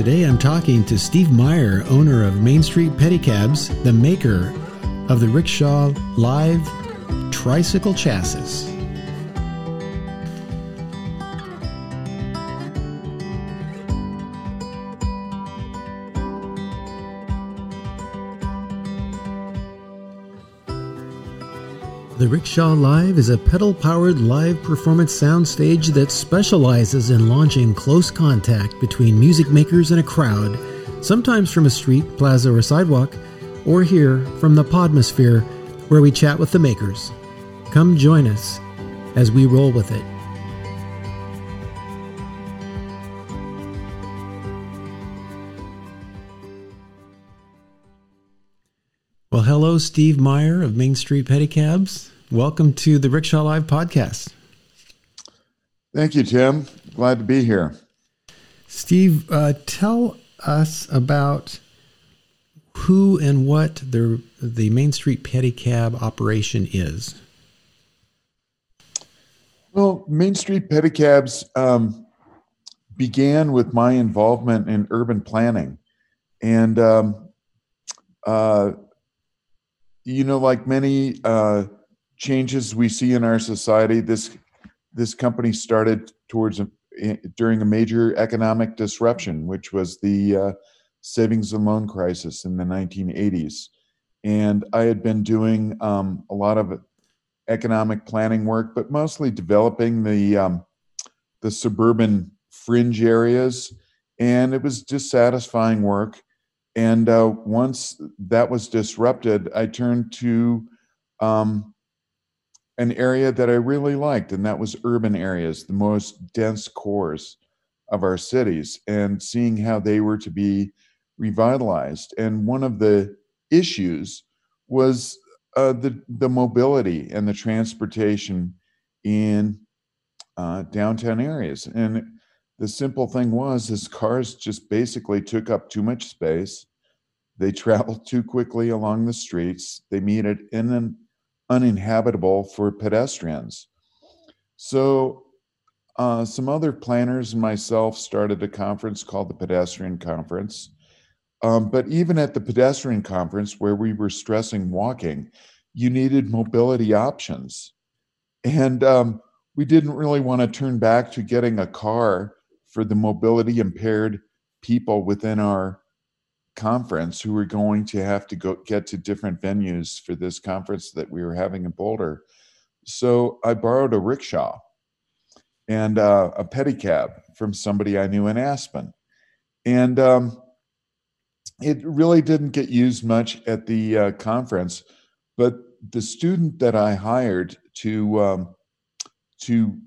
Today I'm talking to Steve Meyer, owner of Main Street Pedicabs, the maker of the Rickshaw Live Tricycle Chassis. Rickshaw Live is a pedal powered live performance soundstage that specializes in launching close contact between music makers and a crowd, sometimes from a street, plaza, or sidewalk, or here from the Podmosphere, where we chat with the makers. Come join us as we roll with it. Well, hello, Steve Meyer of Main Street Pedicabs. Welcome to the Rickshaw Live podcast. Thank you, Tim. Glad to be here. Steve, uh, tell us about who and what the the Main Street Pedicab operation is. Well, Main Street Pedicabs um, began with my involvement in urban planning, and um, uh, you know, like many uh, changes we see in our society, this this company started towards a, during a major economic disruption, which was the uh, savings and loan crisis in the 1980s. And I had been doing um, a lot of economic planning work, but mostly developing the um, the suburban fringe areas, and it was dissatisfying work. And uh, once that was disrupted, I turned to um, an area that I really liked, and that was urban areas, the most dense cores of our cities, and seeing how they were to be revitalized. And one of the issues was uh, the the mobility and the transportation in uh, downtown areas. And the simple thing was, is cars just basically took up too much space. They traveled too quickly along the streets. They made it in an uninhabitable for pedestrians. So, uh, some other planners and myself started a conference called the Pedestrian Conference. Um, but even at the pedestrian conference, where we were stressing walking, you needed mobility options. And um, we didn't really want to turn back to getting a car for the mobility impaired people within our conference who were going to have to go get to different venues for this conference that we were having in Boulder. So I borrowed a rickshaw and uh, a pedicab from somebody I knew in Aspen. And um, it really didn't get used much at the uh, conference, but the student that I hired to um, to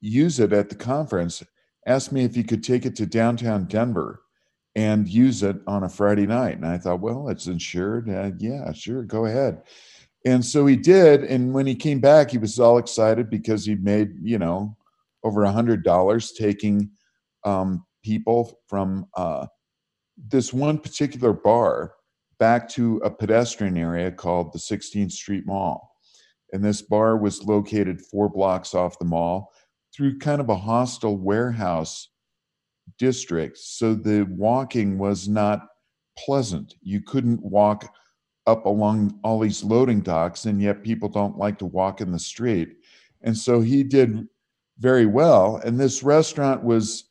use it at the conference asked me if he could take it to downtown Denver and use it on a Friday night. And I thought, well, it's insured. Uh, yeah, sure, go ahead. And so he did. And when he came back, he was all excited because he made, you know, over a hundred dollars taking um, people from uh, this one particular bar back to a pedestrian area called the 16th Street Mall. And this bar was located four blocks off the mall through kind of a hostile warehouse district. So the walking was not pleasant. You couldn't walk up along all these loading docks, and yet people don't like to walk in the street. And so he did very well. And this restaurant was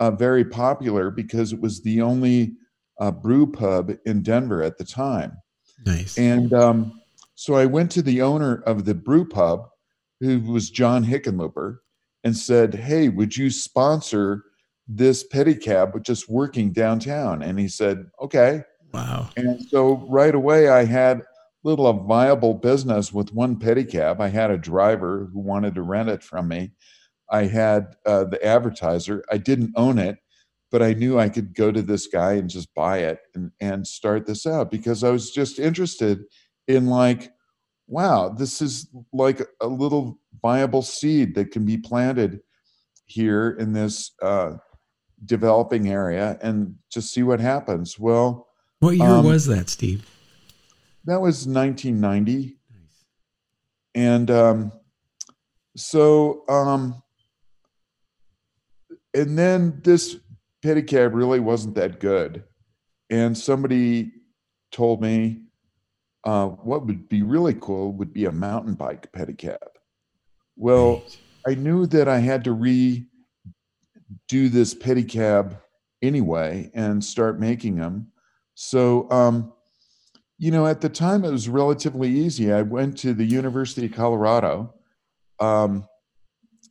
uh, very popular because it was the only uh, brew pub in Denver at the time. Nice. And um, so I went to the owner of the brew pub, who was John Hickenlooper, and said, Hey, would you sponsor this pedicab just working downtown? And he said, Okay. Wow. And so right away, I had little a viable business with one pedicab. I had a driver who wanted to rent it from me. I had uh, the advertiser. I didn't own it, but I knew I could go to this guy and just buy it and, and start this out because I was just interested in like, wow, this is like a little viable seed that can be planted here in this uh, developing area and just see what happens. Well, what year um, was that, Steve? That was 1990. And um, so, um, and then this pedicab really wasn't that good. And somebody told me uh, what would be really cool would be a mountain bike pedicab. Well, right. I knew that I had to redo this pedicab anyway and start making them. So, um, you know, at the time it was relatively easy. I went to the University of Colorado um,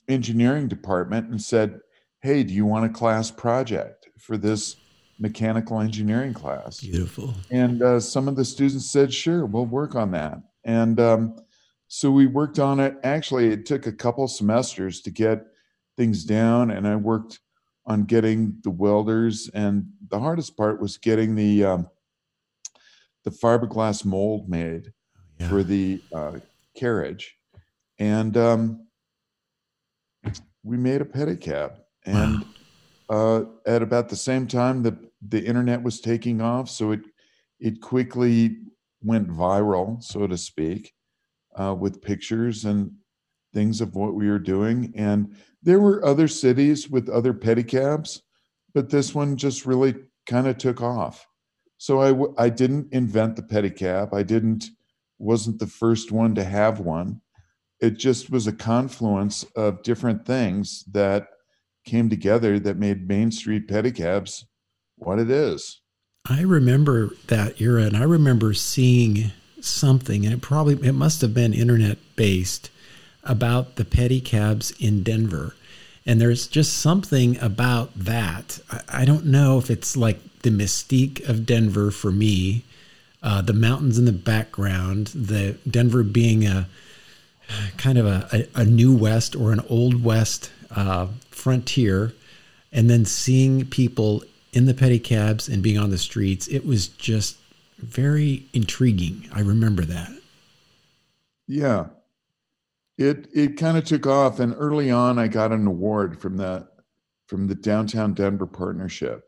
engineering department and said, "Hey, do you want a class project for this mechanical engineering class?" Beautiful. And uh, some of the students said, "Sure, we'll work on that." And um, so we worked on it. Actually, it took a couple semesters to get things down, and I worked on getting the welders. And the hardest part was getting the um, the fiberglass mold made yeah. for the uh, carriage, and um, we made a pedicab. And wow. uh, at about the same time, the the internet was taking off, so it it quickly went viral, so to speak uh, with pictures and things of what we were doing. And there were other cities with other pedicabs, but this one just really kind of took off. So I w- I didn't invent the pedicab. I didn't wasn't the first one to have one. It just was a confluence of different things that came together that made Main Street pedicabs what it is. I remember that era, and I remember seeing something, and it probably it must have been internet based about the pedicabs in Denver. And there's just something about that. I, I don't know if it's like the mystique of Denver for me, uh, the mountains in the background, the Denver being a kind of a, a, a new west or an old west uh, frontier, and then seeing people in the pedicabs and being on the streets. It was just very intriguing. I remember that. Yeah. It it kind of took off and early on I got an award from the from the downtown Denver partnership.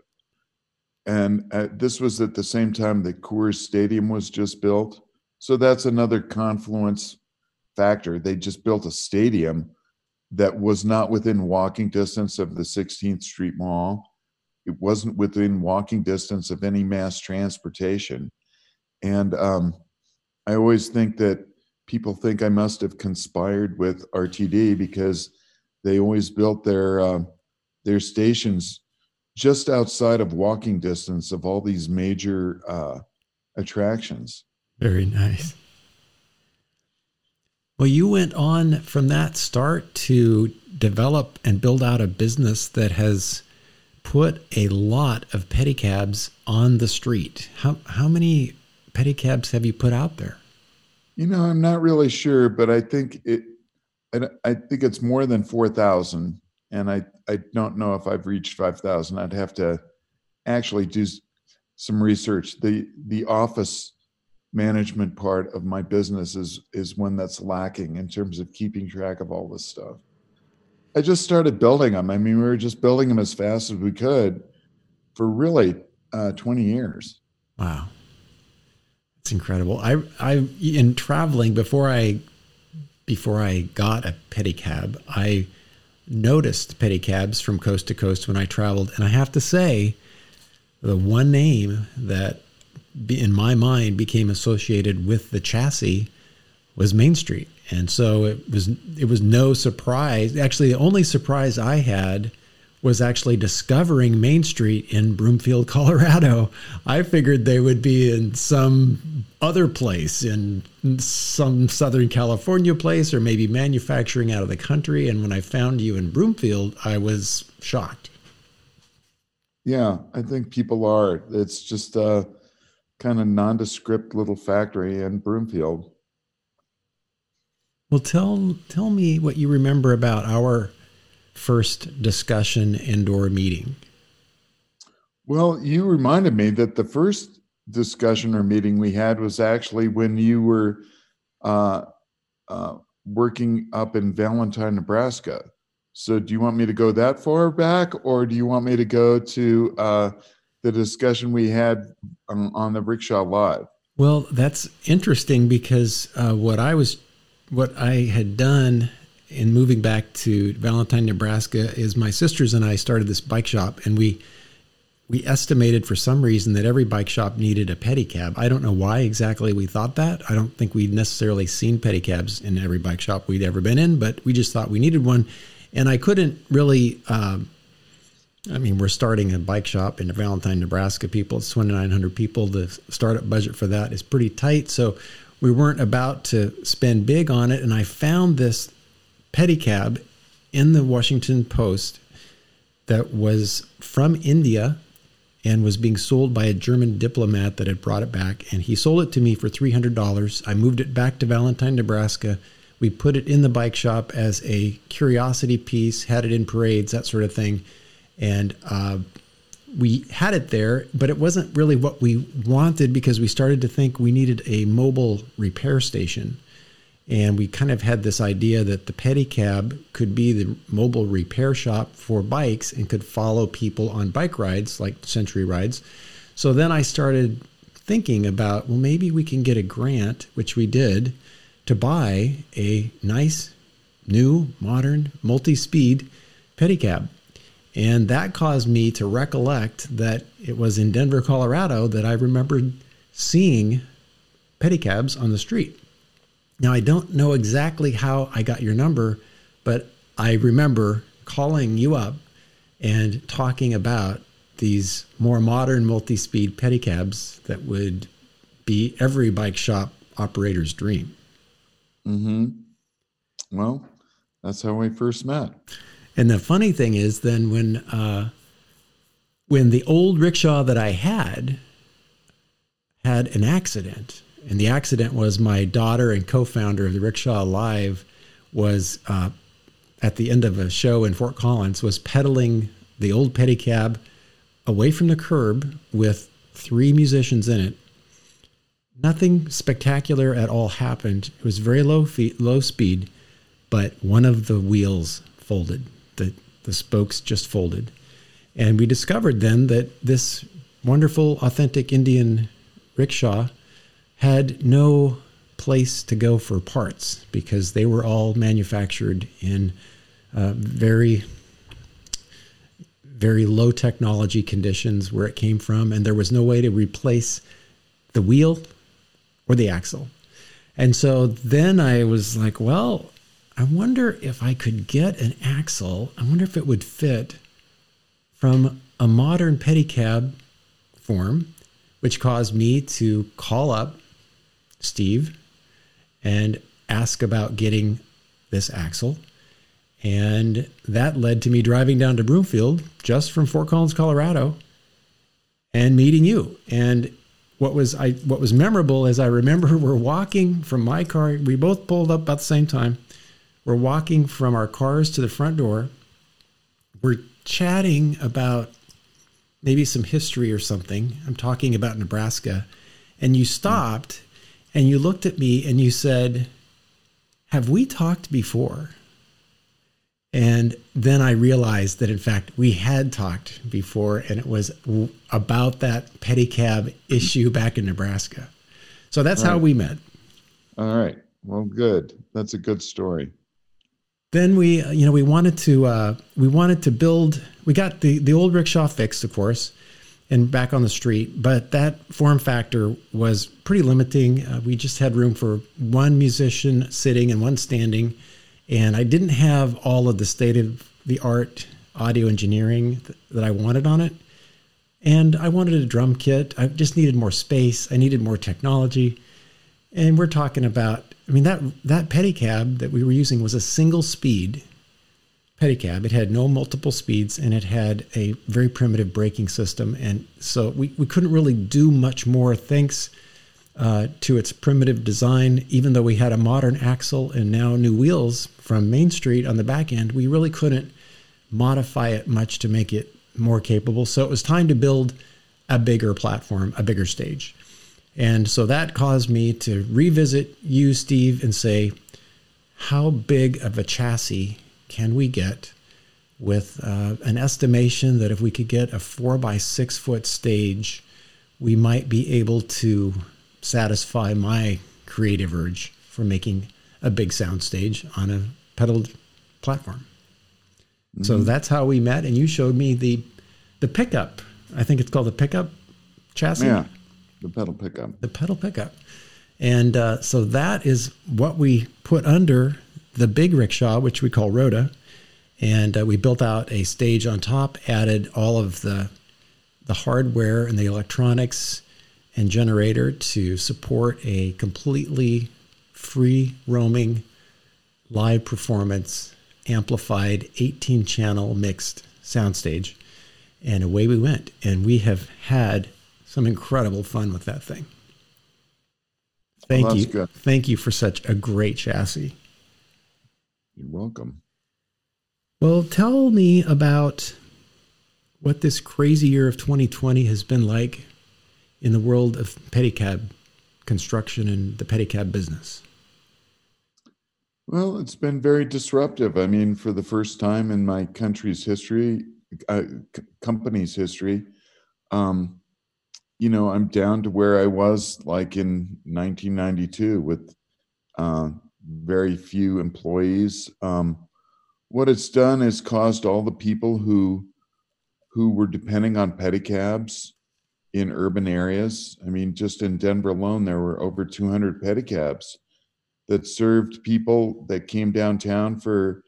And uh, this was at the same time that Coors Stadium was just built. So that's another confluence factor. They just built a stadium that was not within walking distance of the 16th Street Mall. It wasn't within walking distance of any mass transportation. And um, I always think that people think I must have conspired with RTD because they always built their uh, their stations just outside of walking distance of all these major uh, attractions. Very nice. Well, you went on from that start to develop and build out a business that has put a lot of pedicabs on the street. How how many pedicabs have you put out there? You know, I'm not really sure, but I think it. I, I think it's more than four thousand, and I I don't know if I've reached five thousand. I'd have to actually do some research. The the office management part of my business is is one that's lacking in terms of keeping track of all this stuff. I just started building them. I mean, we were just building them as fast as we could for really uh, 20 years. Wow. It's incredible. I I in traveling before I before I got a pedicab, I noticed pedicabs from coast to coast when I traveled, and I have to say, the one name that in my mind became associated with the chassis was Main Street, and so it was it was no surprise. Actually, the only surprise I had was actually discovering Main Street in Broomfield, Colorado. I figured they would be in some other place, in some Southern California place, or maybe manufacturing out of the country. And when I found you in Broomfield, I was shocked. Yeah, I think people are. It's just a kind of nondescript little factory in Broomfield. Well, tell tell me what you remember about our first discussion and or meeting? Well, you reminded me that the first discussion or meeting we had was actually when you were uh, uh, working up in Valentine, Nebraska. So, do you want me to go that far back, or do you want me to go to uh, the discussion we had on, on, the Rickshaw Live? Well, that's interesting because uh, what I was, what I had done in moving back to Valentine, Nebraska, is my sisters and I started this bike shop, and we we estimated for some reason that every bike shop needed a pedicab. I don't know why exactly we thought that. I don't think we'd necessarily seen pedicabs in every bike shop we'd ever been in, but we just thought we needed one. And I couldn't really. Um, I mean, we're starting a bike shop in Valentine, Nebraska. People, it's 2,900 people. The startup budget for that is pretty tight. So we weren't about to spend big on it. And I found this pedicab in the Washington Post that was from India and was being sold by a German diplomat that had brought it back. And he sold it to me for $300. I moved it back to Valentine, Nebraska. We put it in the bike shop as a curiosity piece, had it in parades, that sort of thing. And uh, we had it there, but it wasn't really what we wanted because we started to think we needed a mobile repair station. And we kind of had this idea that the pedicab could be the mobile repair shop for bikes and could follow people on bike rides, like century rides. So then I started thinking about, well, maybe we can get a grant, which we did, to buy a nice, new, modern, multi speed pedicab. And that caused me to recollect that it was in Denver, Colorado that I remembered seeing pedicabs on the street. Now, I don't know exactly how I got your number, but I remember calling you up and talking about these more modern multi speed pedicabs that would be every bike shop operator's dream. hmm. Well, that's how we first met. And the funny thing is, then when uh, when the old rickshaw that I had had an accident, and the accident was my daughter and co-founder of the Rickshaw Live was uh, at the end of a show in Fort Collins was pedaling the old pedicab away from the curb with three musicians in it. Nothing spectacular at all happened. It was very low low speed, but one of the wheels folded. The the spokes just folded. And we discovered then that this wonderful authentic Indian rickshaw had no place to go for parts because they were all manufactured in uh, very very low technology conditions where it came from and there was no way to replace the wheel or the axle. And so then i was like well i wonder if i could get an axle. I wonder if it would fit from a modern pedicab form which caused me to call up Steve and ask about getting this axle. And that led to me driving down to Broomfield just from Fort Collins, Colorado, and meeting you. And what was I what was memorable is I remember we're walking from my car. We both pulled up about the same time. We're walking from our cars to the front door. We're chatting about maybe some history or something. I'm talking about Nebraska. And you stopped and you looked at me and you said, Have we talked before? And then I realized that, in fact, we had talked before, and it was about that pedicab issue back in Nebraska. So that's how we met. All right. Well, good. That's a good story. Then we, you know, we wanted to uh, we wanted to build. We got the the old rickshaw fixed, of course, and back on the street. But that form factor was pretty limiting. Uh, we just had room for one musician sitting and one standing. And I didn't have all of the state of the art audio engineering th- that I wanted on it. And I wanted a drum kit. I just needed more space. I needed more technology. And we're talking about, I mean, that, that pedicab that we were using was a single speed pedicab. It had no multiple speeds and it had a very primitive braking system. And so we, we couldn't really do much more thanks uh, to its primitive design. Even though we had a modern axle and now new wheels from Main Street on the back end, we really couldn't modify it much to make it more capable. So it was time to build a bigger platform, a bigger stage. And so that caused me to revisit you, Steve, and say, how big of a chassis can we get with uh, an estimation that if we could get a four by six foot stage, we might be able to satisfy my creative urge for making a big sound stage on a pedaled platform. Mm-hmm. So that's how we met, and you showed me the the pickup I think it's called the pickup chassis. Yeah, the pedal pickup. The pedal pickup. And uh, so that is what we put under the big rickshaw, which we call Rhoda. And uh, we built out a stage on top, added all of the the hardware and the electronics and generator to support a completely free roaming live performance amplified 18 channel mixed soundstage and away we went and we have had some incredible fun with that thing thank well, you good. thank you for such a great chassis you're welcome well tell me about what this crazy year of 2020 has been like in the world of pedicab construction and the pedicab business? Well, it's been very disruptive. I mean, for the first time in my country's history, uh, c- company's history, um, you know, I'm down to where I was like in 1992 with uh, very few employees. Um, what it's done is caused all the people who who were depending on pedicabs in urban areas. I mean, just in Denver alone, there were over 200 pedicabs that served people that came downtown for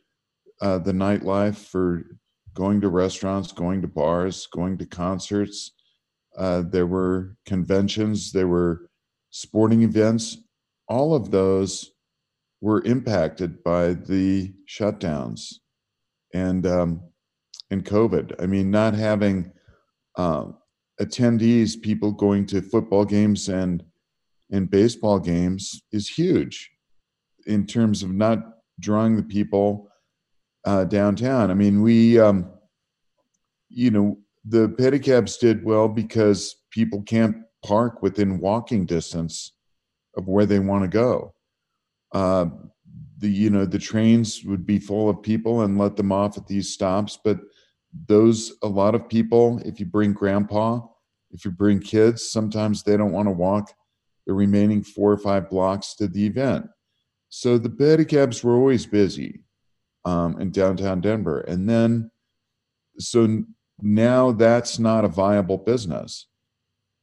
uh, the nightlife, for going to restaurants, going to bars, going to concerts. Uh, there were conventions, there were sporting events. All of those were impacted by the shutdowns. And um, and COVID. I mean, not having uh, attendees, people going to football games and and baseball games is huge in terms of not drawing the people uh, downtown. I mean, we, um, you know, the pedicabs did well because people can't park within walking distance of where they want to go. Uh, the you know the trains would be full of people and let them off at these stops, but those a lot of people if you bring grandpa if you bring kids sometimes they don't want to walk the remaining four or five blocks to the event. So the pedicabs were always busy um, in downtown denver and then so now that's not a viable business.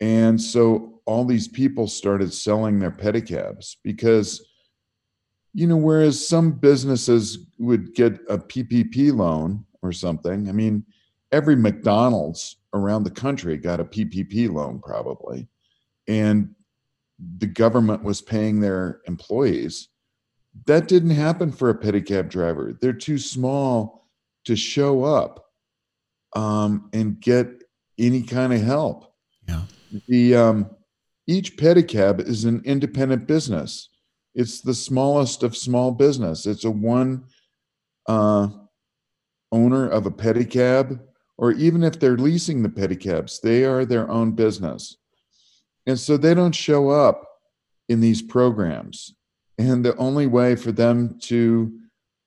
And so all these people started selling their pedicabs because you know whereas some businesses would get a ppp loan or something. I mean, every McDonald's around the country got a PPP loan probably, and the government was paying their employees. That didn't happen for a pedicab driver. They're too small to show up um, and get any kind of help. Yeah. The um, each pedicab is an independent business. It's the smallest of small business. It's a one uh, owner of a pedicab, or even if they're leasing the pedicabs, they are their own business. And so they don't show up in these programs. And the only way for them to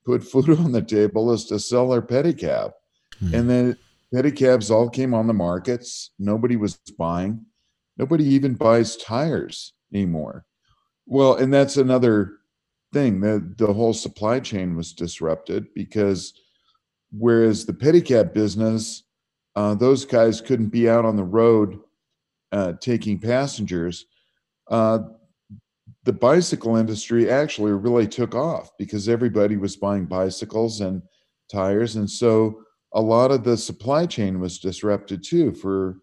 put food on the table is to sell their pedicab. Hmm. And then pedicabs all came on the markets. Nobody was buying. Nobody even buys tires anymore. Well, and that's another thing. The the whole supply chain was disrupted because Whereas the pedicab business, uh, those guys couldn't be out on the road uh, taking passengers. Uh, the bicycle industry actually really took off because everybody was buying bicycles and tires. And so a lot of the supply chain was disrupted too for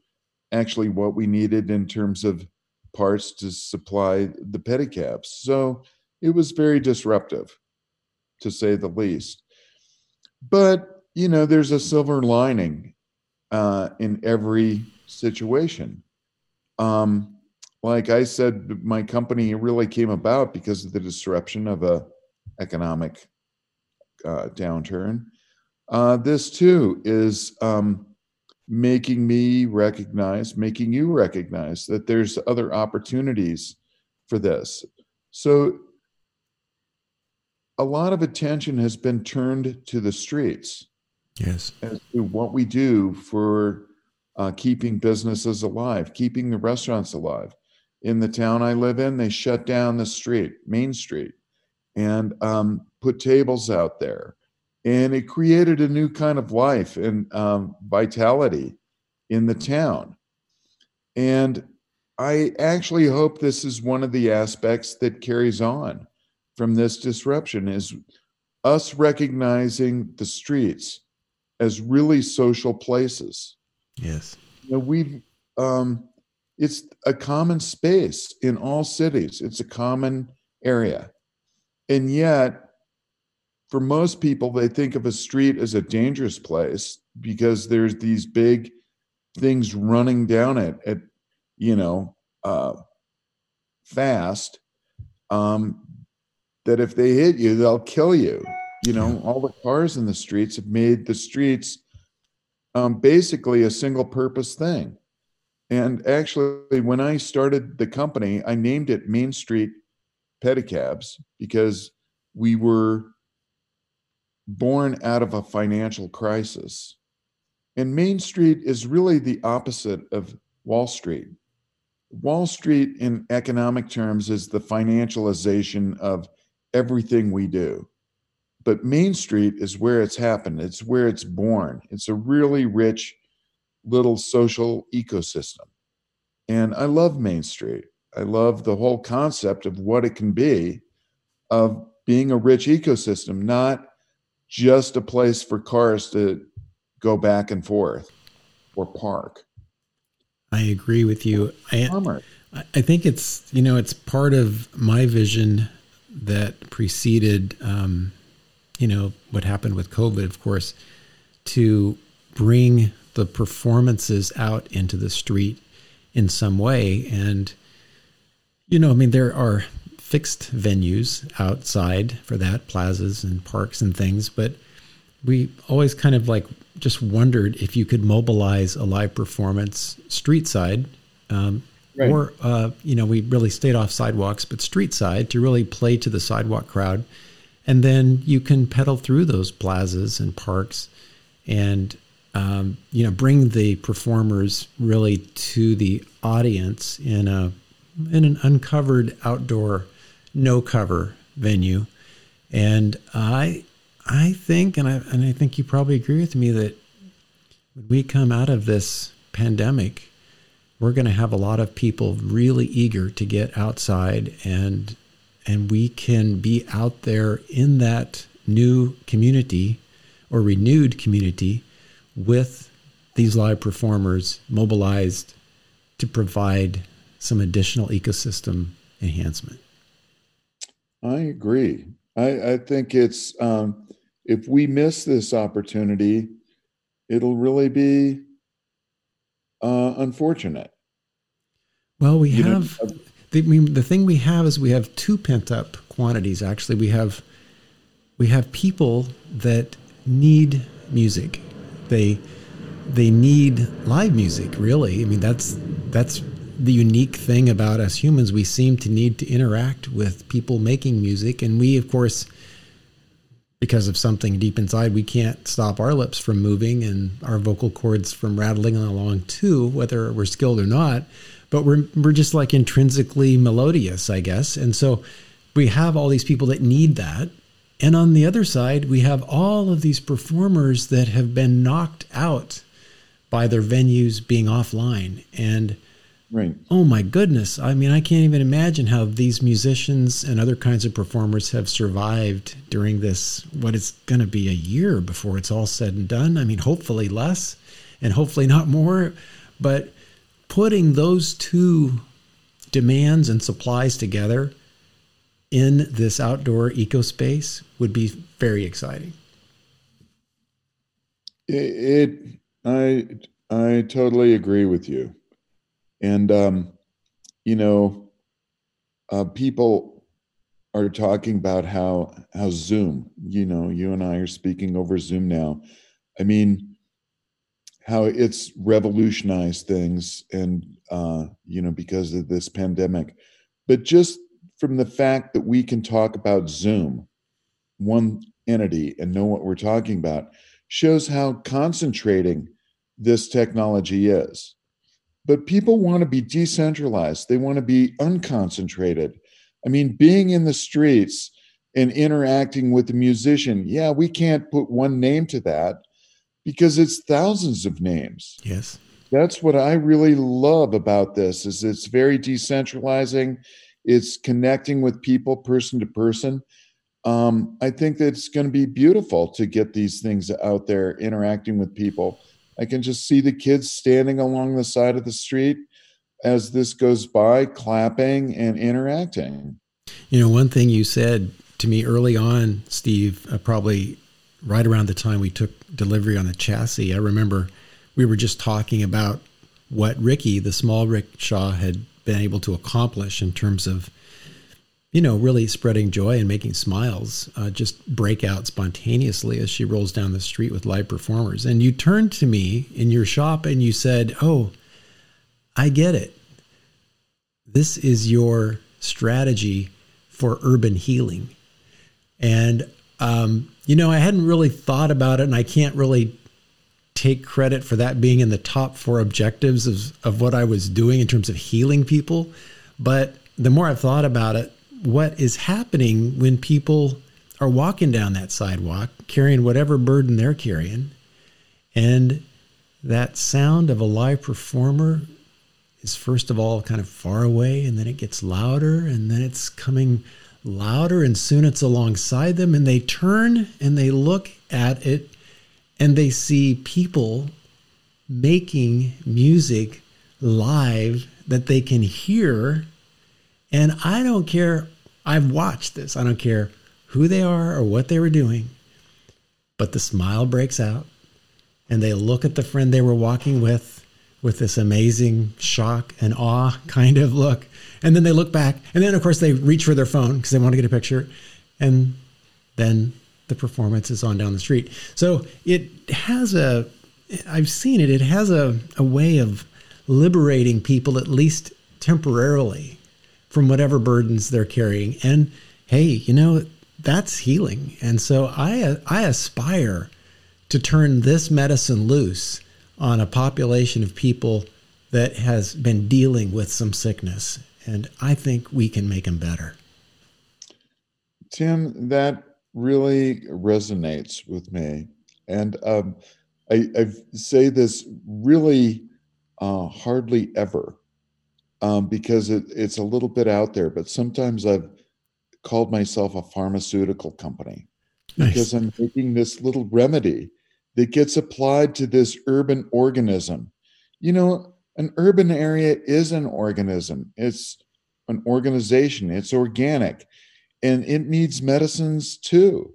actually what we needed in terms of parts to supply the pedicabs. So it was very disruptive, to say the least. But you know, there's a silver lining uh, in every situation. Um, like I said, my company really came about because of the disruption of a economic uh, downturn. Uh, this too is um, making me recognize, making you recognize that there's other opportunities for this. So a lot of attention has been turned to the streets Yes. As to what we do for uh, keeping businesses alive, keeping the restaurants alive. In the town I live in, they shut down the street, Main Street, and um, put tables out there. And it created a new kind of life and um, vitality in the town. And I actually hope this is one of the aspects that carries on from this disruption is us recognizing the streets as really social places. Yes. You know, we've um, it's a common space in all cities. It's a common area. And yet, for most people, they think of a street as a dangerous place because there's these big things running down it at, you know, uh, fast. Um, that if they hit you, they'll kill you. You know, all the cars in the streets have made the streets um, basically a single purpose thing. And actually, when I started the company, I named it Main Street Pedicabs because we were born out of a financial crisis. And Main Street is really the opposite of Wall Street. Wall Street, in economic terms, is the financialization of everything we do. But Main Street is where it's happened, it's where it's born. It's a really rich little social ecosystem. And I love Main Street. I love the whole concept of what it can be of being a rich ecosystem, not just a place for cars to go back and forth or park. I agree with you. I, I think it's, you know, it's part of my vision that preceded, um, you know, what happened with COVID, of course, to bring the performances out into the street in some way. And, you know, I mean, there are fixed venues outside for that, plazas and parks and things, but we always kind of like just wondered if you could mobilize a live performance street side. Um, right. Or, uh, you know, we really stayed off sidewalks, but street side to really play to the sidewalk crowd. And then you can pedal through those plazas and parks and um, you know, bring the performers really to the audience in a in an uncovered outdoor, no cover venue, and I I think, and I and I think you probably agree with me that when we come out of this pandemic, we're going to have a lot of people really eager to get outside and and we can be out there in that new community or renewed community with these live performers mobilized to provide some additional ecosystem enhancement. I agree. I, I think it's um, if we miss this opportunity, it'll really be uh, unfortunate. Well, we you have know, the, I mean, the thing we have is we have two pent up quantities. Actually, we have we have people that need music they they need live music really i mean that's that's the unique thing about us humans we seem to need to interact with people making music. And we of course because of something deep inside we can't stop our lips from moving and our vocal cords from rattling along too whether we're skilled or not. But we're we're just like intrinsically melodious i guess. And so we have all these people that need that. And on the other side, we have all of these performers that have been knocked out by their venues being offline. And right. oh my goodness, I mean, I can't even imagine how these musicians and other kinds of performers have survived during this, what is going to be a year before it's all said and done. I mean, hopefully less and hopefully not more. But putting those two demands and supplies together in this outdoor eco space would be very exciting. It, it I I totally agree with you, and um, you know, uh, people are talking about how how Zoom. You know, you and I are speaking over Zoom now. I mean, how it's revolutionized things, and uh, you know, because of this pandemic, but just from the fact that we can talk about Zoom, one entity, and know what we're talking about, shows how concentrating this technology is. But people want to be decentralized, they want to be unconcentrated. I mean, being in the streets and interacting with the musician, yeah, we can't put one name to that because it's thousands of names. Yes. that's what I really love about this is it's very decentralizing. It's connecting with people person to person. Um, I think that it's going to be beautiful to get these things out there interacting with people. I can just see the kids standing along the side of the street as this goes by, clapping and interacting. You know, one thing you said to me early on, Steve, uh, probably right around the time we took delivery on the chassis, I remember we were just talking about what Ricky, the small rickshaw, had been able to accomplish in terms of, you know, really spreading joy and making smiles uh, just break out spontaneously as she rolls down the street with live performers. And you turned to me in your shop and you said, Oh, I get it. This is your strategy for urban healing. And, um, you know, I hadn't really thought about it and I can't really take credit for that being in the top four objectives of, of what I was doing in terms of healing people. But the more I've thought about it, what is happening when people are walking down that sidewalk carrying whatever burden they're carrying, and that sound of a live performer is first of all kind of far away, and then it gets louder, and then it's coming louder, and soon it's alongside them, and they turn and they look at it and they see people making music live that they can hear. And I don't care, I've watched this, I don't care who they are or what they were doing, but the smile breaks out and they look at the friend they were walking with with this amazing shock and awe kind of look. And then they look back, and then, of course, they reach for their phone because they want to get a picture. And then the performance is on down the street. So it has a, I've seen it, it has a, a way of liberating people, at least temporarily, from whatever burdens they're carrying. And hey, you know, that's healing. And so I, I aspire to turn this medicine loose on a population of people that has been dealing with some sickness. And I think we can make them better. Tim, that really resonates with me. And um, I, I, say this really uh, hardly ever um, because it, it's a little bit out there, but sometimes I've called myself a pharmaceutical company nice. because I'm making this little remedy that gets applied to this urban organism. You know, an urban area is an organism, it's an organization, it's organic and it needs medicines too.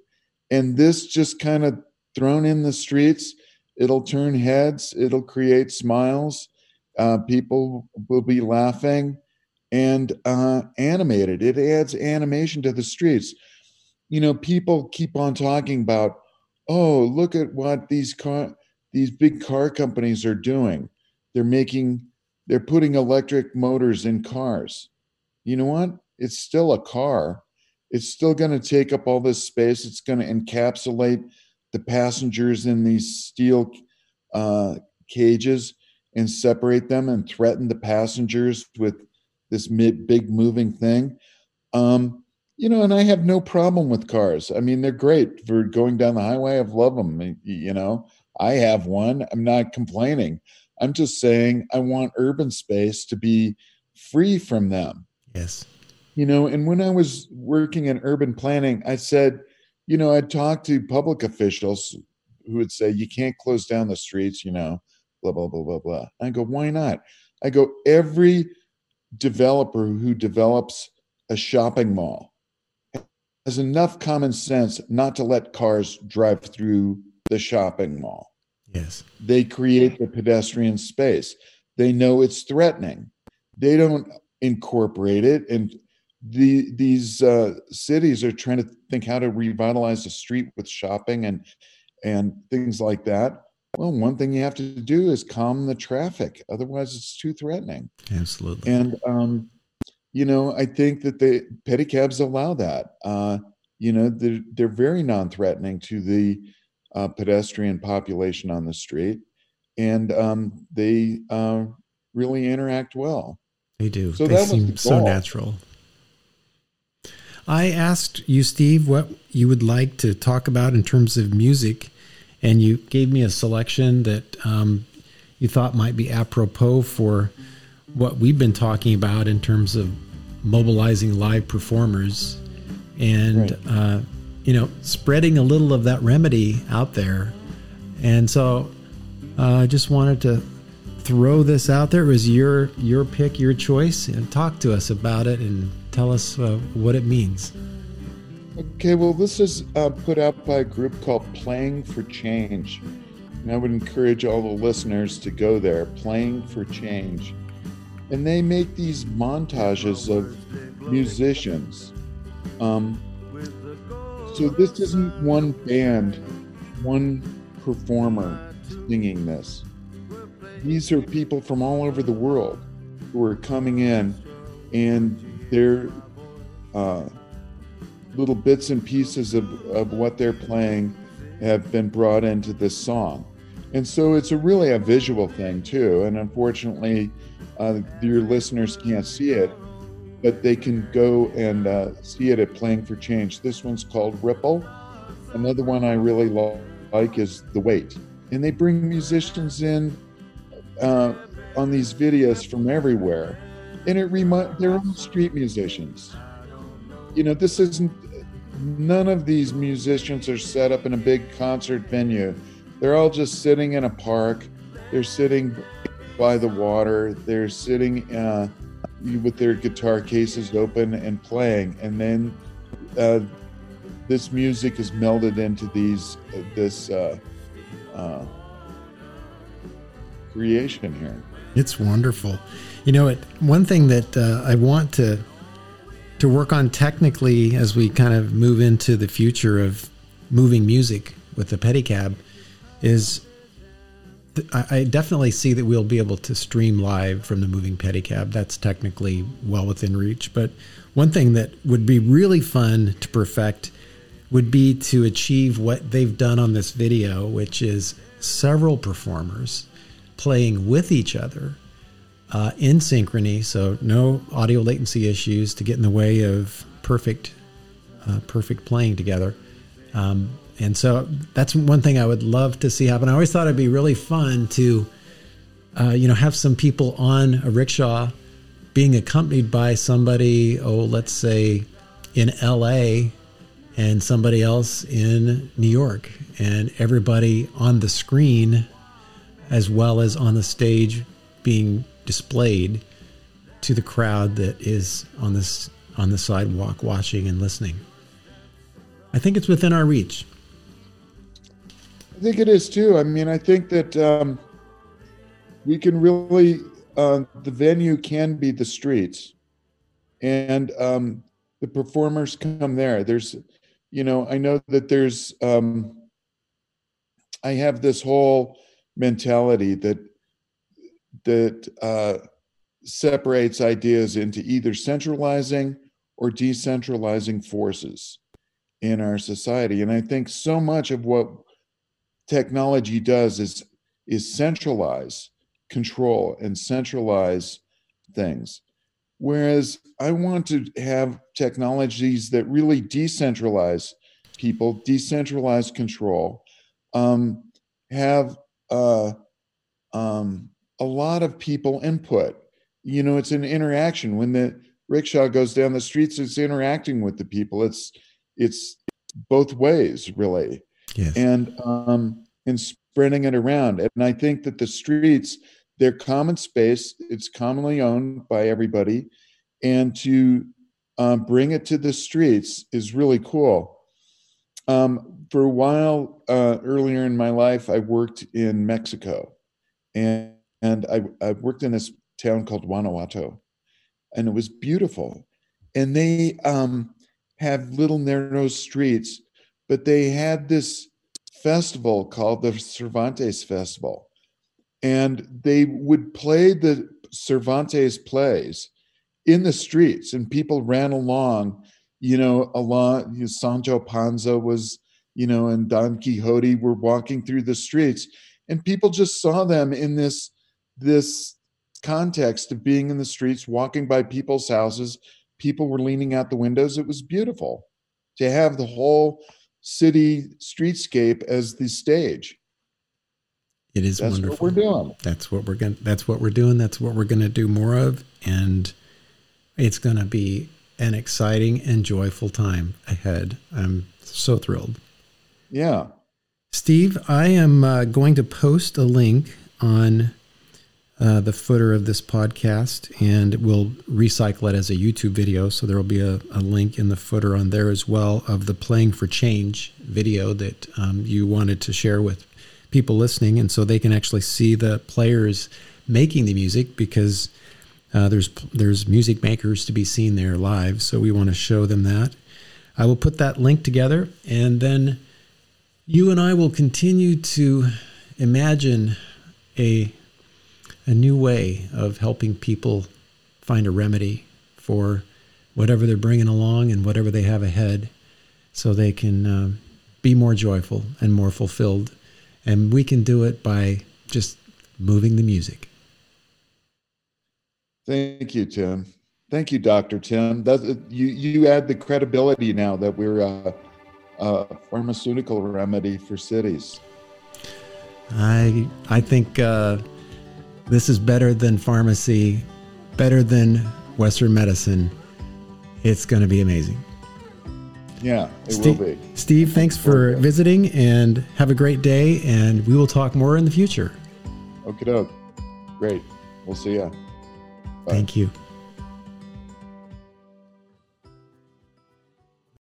And this just kind of thrown in the streets, it'll turn heads, it'll create smiles. Uh, people will be laughing and uh, animated. It adds animation to the streets. You know, people keep on talking about, oh, look at what these car, these big car companies are doing. They're making, they're putting electric motors in cars. You know what? It's still a car it's still going to take up all this space. It's going to encapsulate the passengers in these steel uh, cages and separate them and threaten the passengers with this big moving thing. Um, you know, and I have no problem with cars. I mean, they're great for going down the highway. I've loved them. You know, I have one. I'm not complaining. I'm just saying I want urban space to be free from them. Yes you know and when i was working in urban planning i said you know i'd talk to public officials who would say you can't close down the streets you know blah blah blah blah blah. I go why not? I go every developer who develops a shopping mall has enough common sense not to let cars drive through the shopping mall. Yes. They create the pedestrian space. They know it's threatening. They don't incorporate it and the these uh, cities are trying to think how to revitalize the street with shopping and and things like that. Well, one thing you have to do is calm the traffic, otherwise it's too threatening. Absolutely. And um, you know, I think that the pedicabs allow that. Uh, you know, they're they're very non-threatening to the uh, pedestrian population on the street, and um, they uh, really interact well. They do. So they seem so natural. I asked you, Steve, what you would like to talk about in terms of music, and you gave me a selection that um, you thought might be apropos for what we've been talking about in terms of mobilizing live performers and right. uh, you know spreading a little of that remedy out there. And so uh, i just wanted to throw this out there. It was your your pick your choice and talk to us about it and tell us uh, what it means okay well this is uh, put out by a group called playing for change and i would encourage all the listeners to go there playing for change and they make these montages of musicians. Um, so this isn't one band, one performer singing this. These are people from all over the world who are coming in, and their uh, little bits and pieces of, of what they're playing have been brought into this song. And so it's a really a visual thing too. And unfortunately, uh, your listeners can't see it, but they can go and uh, see it at Playing for Change. This one's called Ripple. Another one I really like is The Weight. And they bring musicians in uh, on these videos from everywhere. And it remind they're all street musicians. You know, this isn't none of these musicians are set up in a big concert venue. They're all just sitting in a park. They're sitting by the water. They're sitting uh, with their guitar cases open and playing, and then uh, this music is melded into these uh, this uh, uh, creation here. It's wonderful. You know, it one thing that uh, I want to to work on technically as we kind of move into the future of moving music with the pedicab is I definitely see that we'll be able to stream live from the moving pedicab. That's technically well within reach. But one thing that would be really fun to perfect would be to achieve what they've done on this video, which is several performers playing with each other uh, in synchrony. So no audio latency issues to get in the way of perfect, uh, perfect playing together. Um, and so that's one thing I would love to see happen. I always thought it'd be really fun to, uh, you know, have some people on a rickshaw being accompanied by somebody, oh, let's say in LA and somebody else in New York, and everybody on the screen as well as on the stage being displayed to the crowd that is on this on the sidewalk watching and listening. I think it's within our reach. I think it is too. I mean, I think that um, we can really, uh, the venue can be the streets, and um, the performers come there. There's, you know, I know that there's, um, I have this whole mentality that that uh, separates ideas into either centralizing or decentralizing forces in our society, and I think so much of what technology does is is centralize control and centralize things. Whereas i want to have technologies that really decentralize people decentralize control um, have uh, um, a lot of people input you know it's an interaction when the rickshaw goes down the streets it's interacting with the people it's it's both ways really yes. and um, and spreading it around. And I think that the streets, they're common space. It's commonly owned by everybody, and to um, bring it to the streets is really cool. Um, for a while uh, earlier in my life, I worked in Mexico, and and I, I worked in this town called Guanajuato, and it was beautiful. And they um, have little narrow streets, but they had this festival called the Cervantes Festival. And they would play the Cervantes plays in the streets, and people ran along, you know, along you know, Sancho Panza was, you know, and Don Quixote were walking through the streets, and people just saw them in this this context of being in the streets, walking by people's houses. People were leaning out the windows. It was beautiful to have the whole city streetscape as the stage. It is That's wonderful. what we're doing. That's what we're going. That's what we're doing. That's what we're going to do more of, and it's going to be an exciting and joyful time ahead. I'm so thrilled. Yeah. Steve, I am uh, going to post a link on uh, the footer of this podcast, and we'll recycle it as a YouTube video. So there will be a, a link in the footer on there as well of the Playing for Change video that um, you wanted to share with people listening, and so they can actually see the players making the music because uh, there's there's music makers to be seen there live. So we want to show them that. I will put that link together, and then you and I will continue to imagine a a new way of helping people find a remedy for whatever they're bringing along and whatever they have ahead, so they can uh, be more joyful and more fulfilled. And we can do it by just moving the music. Thank you, Tim. Thank you, Doctor Tim. That you you add the credibility now that we're a, a pharmaceutical remedy for cities. I I think uh, this is better than pharmacy, better than Western medicine. It's going to be amazing. Yeah, it Steve, will be. Steve, thanks for visiting and have a great day. And we will talk more in the future. Okay, doke. Great. We'll see ya. Bye. Thank you.